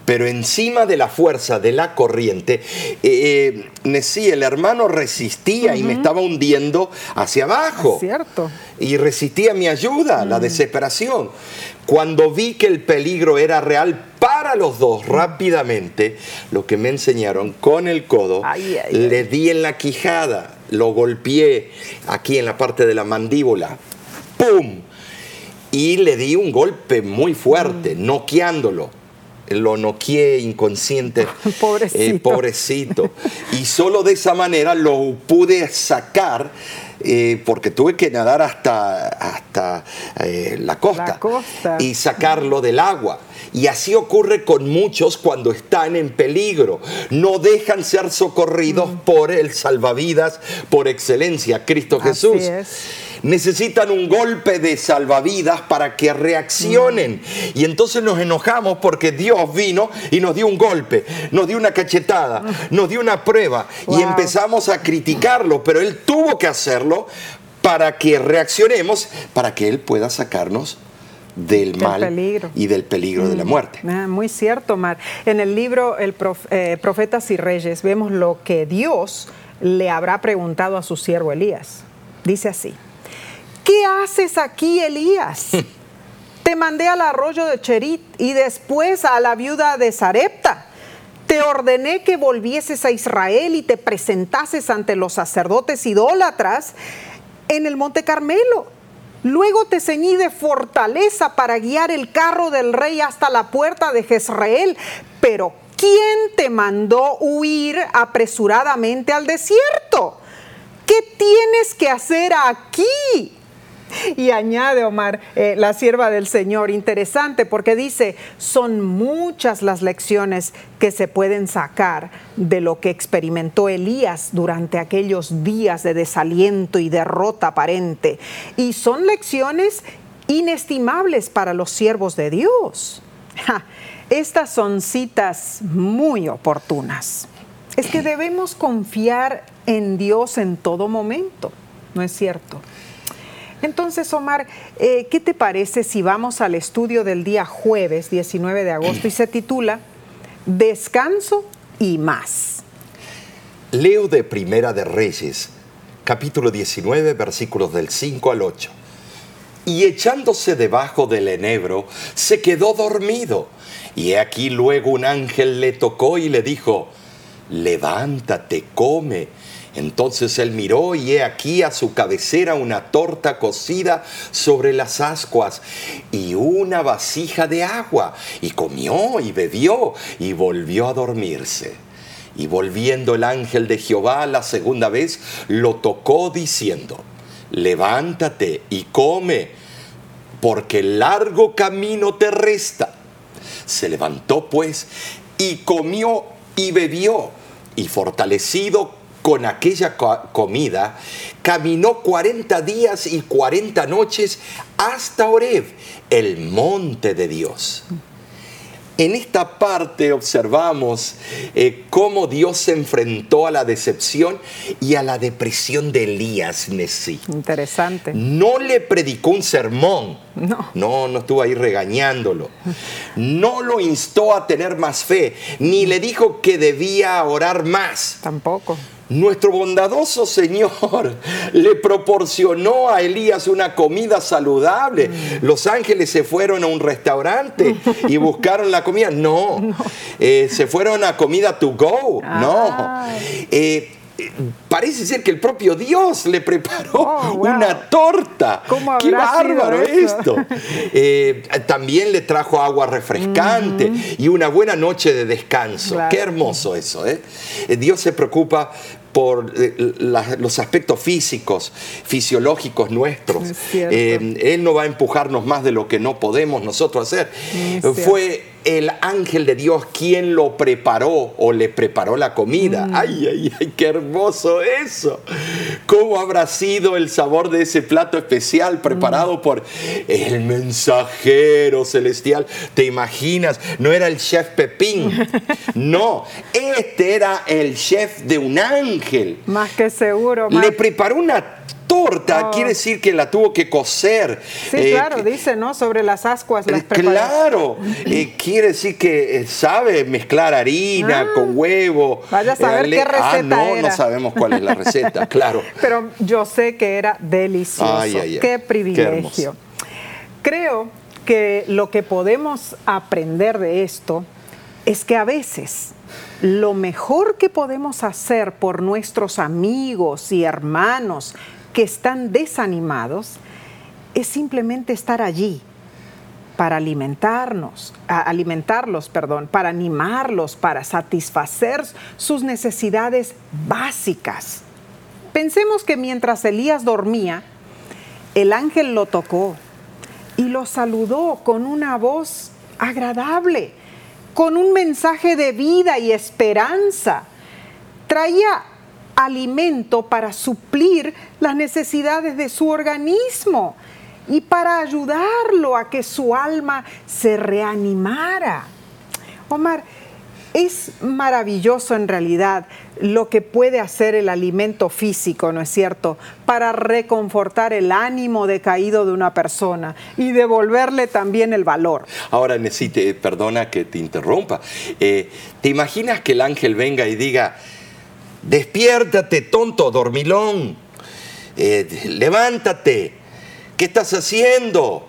pero encima de la fuerza de la corriente, eh, eh, Nesí, el hermano resistía y me estaba hundiendo hacia abajo. Es cierto. Y resistía mi ayuda, la desesperación. Cuando vi que el peligro era real para los dos rápidamente, lo que me enseñaron con el codo, Ay, ay, ay. le di en la quijada, lo golpeé aquí en la parte de la mandíbula. ¡Pum! y le di un golpe muy fuerte, Mm. noqueándolo. Lo noqueé inconsciente. Pobrecito. eh, pobrecito. Y solo de esa manera lo pude sacar. eh, porque tuve que nadar hasta, hasta eh, la, costa La costa. y sacarlo del agua. Y así ocurre con muchos cuando están en peligro. No dejan ser socorridos Mm. por el salvavidas por excelencia, Cristo Así Jesús es. Necesitan un golpe de salvavidas para que reaccionen. Y entonces nos enojamos porque Dios vino y nos dio un golpe, nos dio una cachetada, nos dio una prueba y empezamos a criticarlo, pero Él tuvo que hacerlo para que reaccionemos, para que Él pueda sacarnos del mal y del peligro de la muerte. Ah, muy cierto, Mar. En el libro El Prof- eh, Profetas y Reyes vemos lo que Dios le habrá preguntado a su siervo Elías. Dice así, ¿qué haces aquí, Elías? Te mandé al arroyo de Cherit y después a la viuda de Sarepta. Te ordené que volvieses a Israel y te presentases ante los sacerdotes idólatras en el monte Carmelo. Luego te ceñí de fortaleza para guiar el carro del rey hasta la puerta de Jezreel. Pero ¿quién te mandó huir apresuradamente al desierto? ¿Qué tienes que hacer aquí? Y añade Omar, eh, la sierva del Señor, interesante porque dice, son muchas las lecciones que se pueden sacar de lo que experimentó Elías durante aquellos días de desaliento y derrota aparente. Y son lecciones inestimables para los siervos de Dios. Estas son citas muy oportunas. Es que debemos confiar en Dios en todo momento, ¿no es cierto? Entonces, Omar, eh, ¿qué te parece si vamos al estudio del día jueves 19 de agosto y se titula Descanso y más? Leo de Primera de Reyes, capítulo 19, versículos del 5 al 8. Y echándose debajo del enebro, se quedó dormido. Y aquí luego un ángel le tocó y le dijo, levántate, come. Entonces él miró y he aquí a su cabecera una torta cocida sobre las ascuas y una vasija de agua. Y comió y bebió y volvió a dormirse. Y volviendo el ángel de Jehová la segunda vez, lo tocó diciendo, levántate y come, porque largo camino te resta. Se levantó pues y comió y bebió, y fortalecido con aquella co- comida, caminó cuarenta días y cuarenta noches hasta Oreb, el monte de Dios. En esta parte observamos eh, cómo Dios se enfrentó a la decepción y a la depresión de Elías Nesí. Interesante. No le predicó un sermón. No. No, no estuvo ahí regañándolo. No lo instó a tener más fe, ni le dijo que debía orar más. Tampoco. Nuestro bondadoso Señor le proporcionó a Elías una comida saludable. Los ángeles se fueron a un restaurante y buscaron la comida. No, Eh, se fueron a comida to go. No. Eh, parece ser que el propio Dios le preparó Oh, wow. una torta. ¿Cómo ¡Qué bárbaro esto! Eh, también le trajo agua refrescante y una buena noche de descanso. Claro. ¡Qué hermoso eso! ¿eh? Eh, Dios se preocupa por eh, la- los aspectos físicos, fisiológicos nuestros. Eh, él no va a empujarnos más de lo que no podemos nosotros hacer. Fue el ángel de Dios quien lo preparó o le preparó la comida. Mm. ¡Ay, ay, ay! ¡Qué hermoso eso! ¿Cómo habrá sido el sabor de ese plato especial preparado por el mensajero celestial? ¿Te imaginas? No era el chef Pepín. No, este era el chef de un ángel. Más que seguro. Le más- preparó una torta, Oh. quiere decir que la tuvo que cocer. Sí, Eh, claro, dice, ¿no? Sobre las ascuas las eh. Claro, eh, quiere decir que eh, sabe mezclar harina Ah. con huevo. Vaya a saber qué Ah, receta no, era. no sabemos cuál es la receta, claro. Pero yo sé que era delicioso. Ay, ay, ay. Qué privilegio. Creo que lo que podemos aprender de esto es que a veces lo mejor que podemos hacer por nuestros amigos y hermanos que están desanimados es simplemente estar allí para alimentarnos, alimentarlos, perdón, para animarlos, para satisfacer sus necesidades básicas. Pensemos que mientras Elías dormía, el ángel lo tocó y lo saludó con una voz agradable, con un mensaje de vida y esperanza. Traía alimento para suplir las necesidades de su organismo y para ayudarlo a que su alma se reanimara. Omar, es maravilloso en realidad lo que puede hacer el alimento físico, ¿no es cierto?, para reconfortar el ánimo decaído de una persona y devolverle también el valor. Ahora necesite, perdona que te interrumpa. Eh, ¿Te imaginas que el ángel venga y diga, despiértate, tonto, dormilón, Eh, levántate, ¿qué estás haciendo?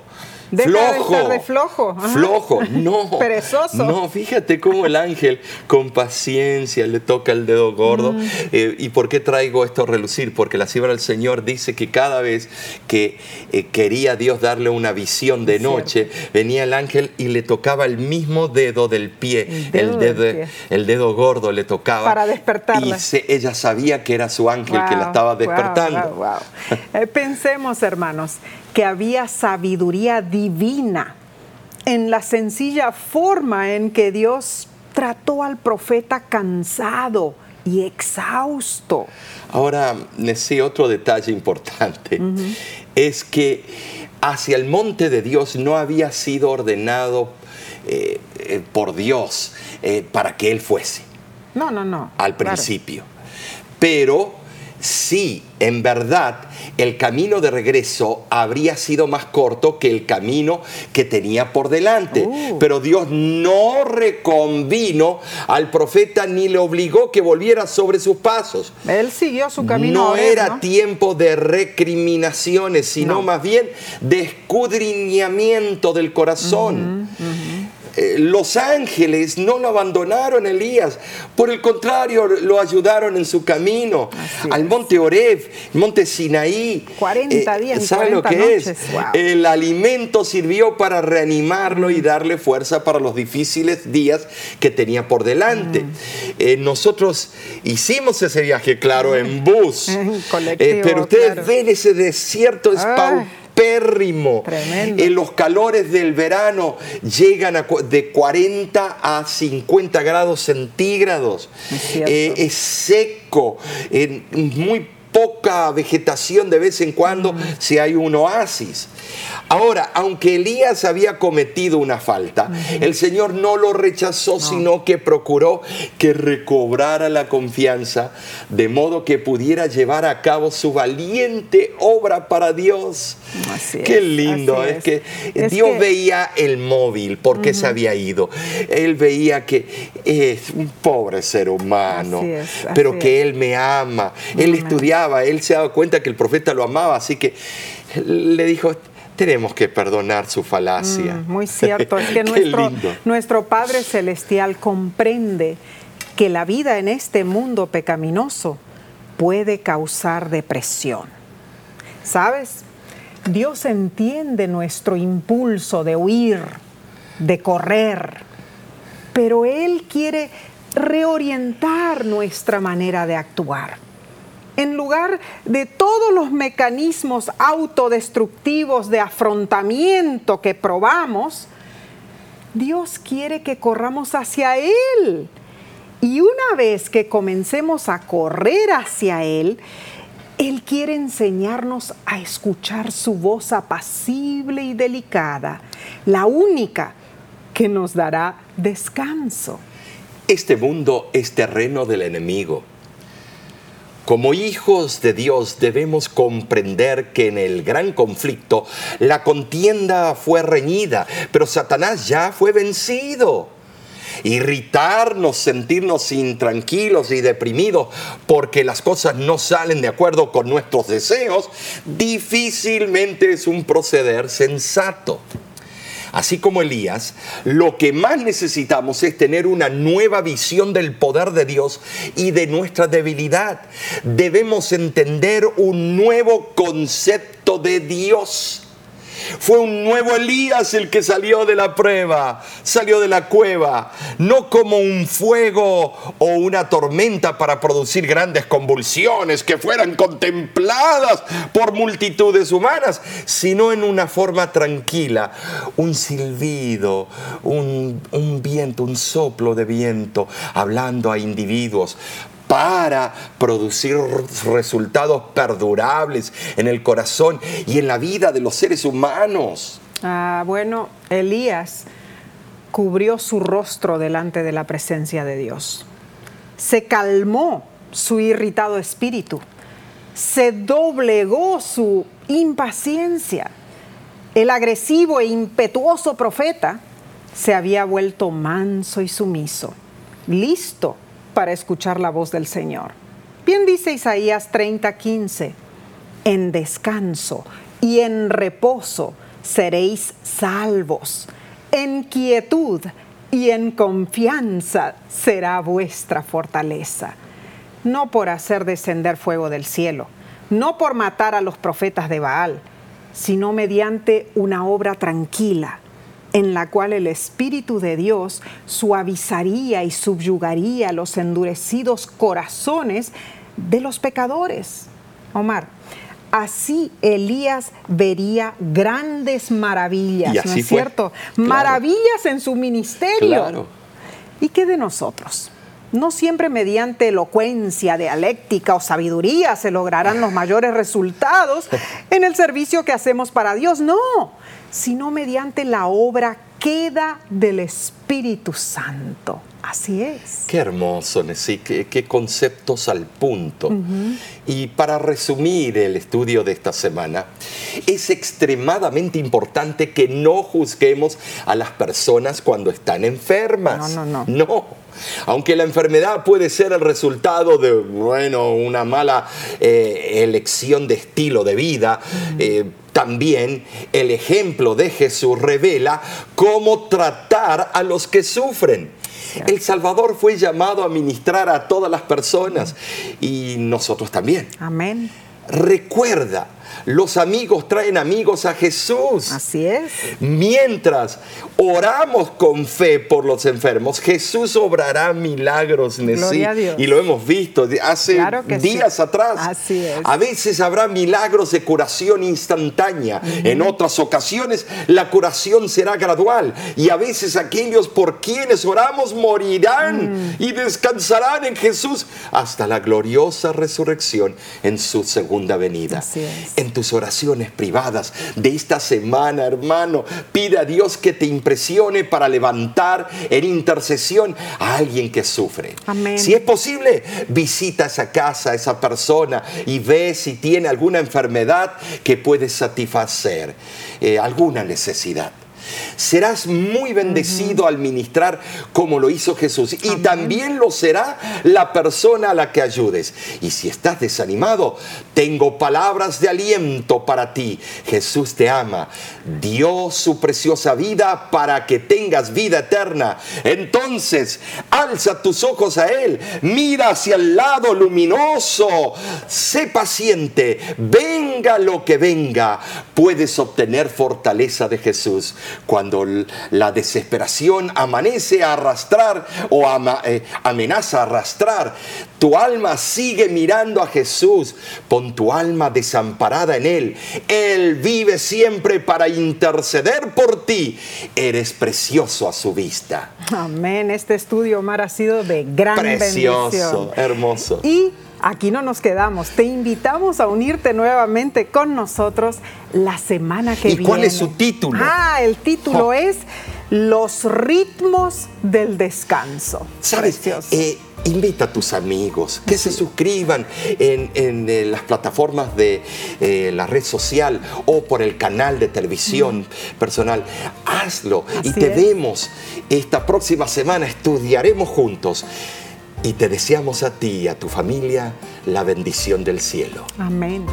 Deja de flojo, estar de flojo, ajá. flojo, no, Perezoso. no, fíjate cómo el ángel con paciencia le toca el dedo gordo. Mm. Eh, ¿Y por qué traigo esto a relucir? Porque la cifra del Señor dice que cada vez que eh, quería Dios darle una visión de cierto. noche, venía el ángel y le tocaba el mismo dedo del pie, El dedo el dedo, pie. el dedo gordo le tocaba. Para despertarla. Y se- ella sabía que era su ángel que la estaba despertando. wow, wow. Eh, pensemos, hermanos, que había sabiduría divina en la sencilla forma en que Dios trató al profeta cansado y exhausto. Ahora, sí, otro detalle importante es que hacia el monte de Dios no había sido ordenado eh, eh, por Dios eh, para que él fuese No, no, no. al claro. principio. Pero sí, en verdad, el camino de regreso habría sido más corto que el camino que tenía por delante. Uh. Pero Dios no reconvino al profeta ni le obligó que volviera sobre sus pasos. Él siguió su camino. No era ¿no? tiempo de recriminaciones, sino No. más bien de escudriñamiento del corazón. Eh, Los ángeles no lo abandonaron, Elías. Por el contrario, lo ayudaron en su camino. Así Al monte Oreb, monte Sinaí. 40 días y ¿Sabe lo 40 que noches? es? Wow. El alimento sirvió para reanimarlo y darle fuerza para los difíciles días que tenía por delante. Mm. Eh, nosotros hicimos ese viaje, claro, en bus. Eh, pero ustedes claro. ven ese desierto es. Paupérrimo. Tremendo. Eh, los calores del verano llegan a de 40 a 50 grados centígrados. Es. Eh, es seco, eh, muy poca vegetación de vez en cuando si hay un oasis. Ahora, aunque Elías había cometido una falta, el Señor no lo rechazó, sino que procuró que recobrara la confianza, de modo que pudiera llevar a cabo su valiente obra para Dios. Qué lindo, es, que Dios veía el móvil porque se había ido. Él veía que es un pobre ser humano, pero que Él me ama. Él estudiaba, él se daba cuenta que el profeta lo amaba, así que le dijo, tenemos que perdonar su falacia. Mm, muy cierto, es que nuestro, nuestro Padre Celestial comprende que la vida en este mundo pecaminoso puede causar depresión. ¿Sabes? Dios entiende nuestro impulso de huir, de correr, pero Él quiere reorientar nuestra manera de actuar en lugar de todos los mecanismos autodestructivos de afrontamiento que probamos, Dios quiere que corramos hacia Él. Y una vez que comencemos a correr hacia Él, Él quiere enseñarnos a escuchar su voz apacible y delicada, la única que nos dará descanso. Este mundo es terreno del enemigo como hijos de Dios debemos comprender que en el gran conflicto la contienda fue reñida, pero Satanás ya fue vencido. Irritarnos, sentirnos intranquilos y deprimidos porque las cosas no salen de acuerdo con nuestros deseos, difícilmente es un proceder sensato así como Elías, lo que más necesitamos es tener una nueva visión del poder de Dios y de nuestra debilidad. Debemos entender un nuevo concepto de Dios. Fue un nuevo Elías el que salió de la prueba, salió de la cueva, no como un fuego o una tormenta para producir grandes convulsiones que fueran contempladas por multitudes humanas, sino en una forma tranquila, un silbido, un, viento, un soplo de viento, hablando a individuos para producir resultados perdurables en el corazón y en la vida de los seres humanos. Ah, bueno, Elías cubrió su rostro delante de la presencia de Dios. Se calmó su irritado espíritu. Se doblegó su impaciencia. El agresivo e impetuoso profeta se había vuelto manso y sumiso, listo para escuchar la voz del Señor. Bien dice Isaías 30:15, en descanso y en reposo seréis salvos, en quietud y en confianza será vuestra fortaleza. No por hacer descender fuego del cielo, no por matar a los profetas de Baal, sino mediante una obra tranquila en la cual el Espíritu de Dios suavizaría y subyugaría los endurecidos corazones de los pecadores. Omar, así Elías vería grandes maravillas, ¿no es cierto? Maravillas en su ministerio. Claro. ¿Y qué de nosotros? No siempre mediante elocuencia, dialéctica o sabiduría se lograrán los mayores resultados en el servicio que hacemos para Dios. No, sino mediante la obra queda del Espíritu Santo. Así es. Qué hermoso, Nessie, qué, conceptos al punto. Y para resumir el estudio de esta semana, es extremadamente importante que no juzguemos a las personas cuando están enfermas. No, no, no. No. Aunque la enfermedad puede ser el resultado de, bueno, una mala eh, elección de estilo de vida, también el ejemplo de Jesús revela cómo tratar a los que sufren. El Salvador fue llamado a ministrar a todas las personas y nosotros también. Amén. Recuerda Los amigos traen amigos a Jesús. Así es. Mientras oramos con fe por los enfermos, Jesús obrará milagros en sí. Gloria a Dios. Y lo hemos visto hace Claro que sí. días atrás. Así es. A veces habrá milagros de curación instantánea. En otras ocasiones la curación será gradual. Y a veces aquellos por quienes oramos morirán Mm. y descansarán en Jesús hasta la gloriosa resurrección en su segunda venida. Así es. En tus oraciones privadas de esta semana, hermano, pide a Dios que te impresione para levantar en intercesión a alguien que sufre. Amén. Si es posible, visita esa casa, esa persona y ve si tiene alguna enfermedad que puede satisfacer, eh, alguna necesidad. Serás muy bendecido al ministrar como lo hizo Jesús y también lo será la persona a la que ayudes. Y si estás desanimado, tengo palabras de aliento para ti. Jesús te ama, dio su preciosa vida para que tengas vida eterna. Entonces, alza tus ojos a Él, mira hacia el lado luminoso, sé paciente, venga lo que venga, puedes obtener fortaleza de Jesús. Cuando la desesperación amanece a arrastrar o ama- eh, amenaza a arrastrar, tu alma sigue mirando a Jesús, pon tu alma desamparada en Él. Él vive siempre para interceder por ti. Eres precioso a su vista. Amén. Este estudio, Omar, ha sido de gran Precioso, bendición. hermoso. Y aquí no nos quedamos. Te invitamos a unirte nuevamente con nosotros la semana que ¿Y viene. cuál es su título? Ah, el título Oh. es Los ritmos del descanso. ¿Sabes? Eh, invita a tus amigos que se suscriban en, en, eh, las plataformas de eh, la red social o por el canal de televisión personal. Hazlo y te es. vemos esta próxima semana. Estudiaremos juntos y te deseamos a ti y a tu familia la bendición del cielo. Amén.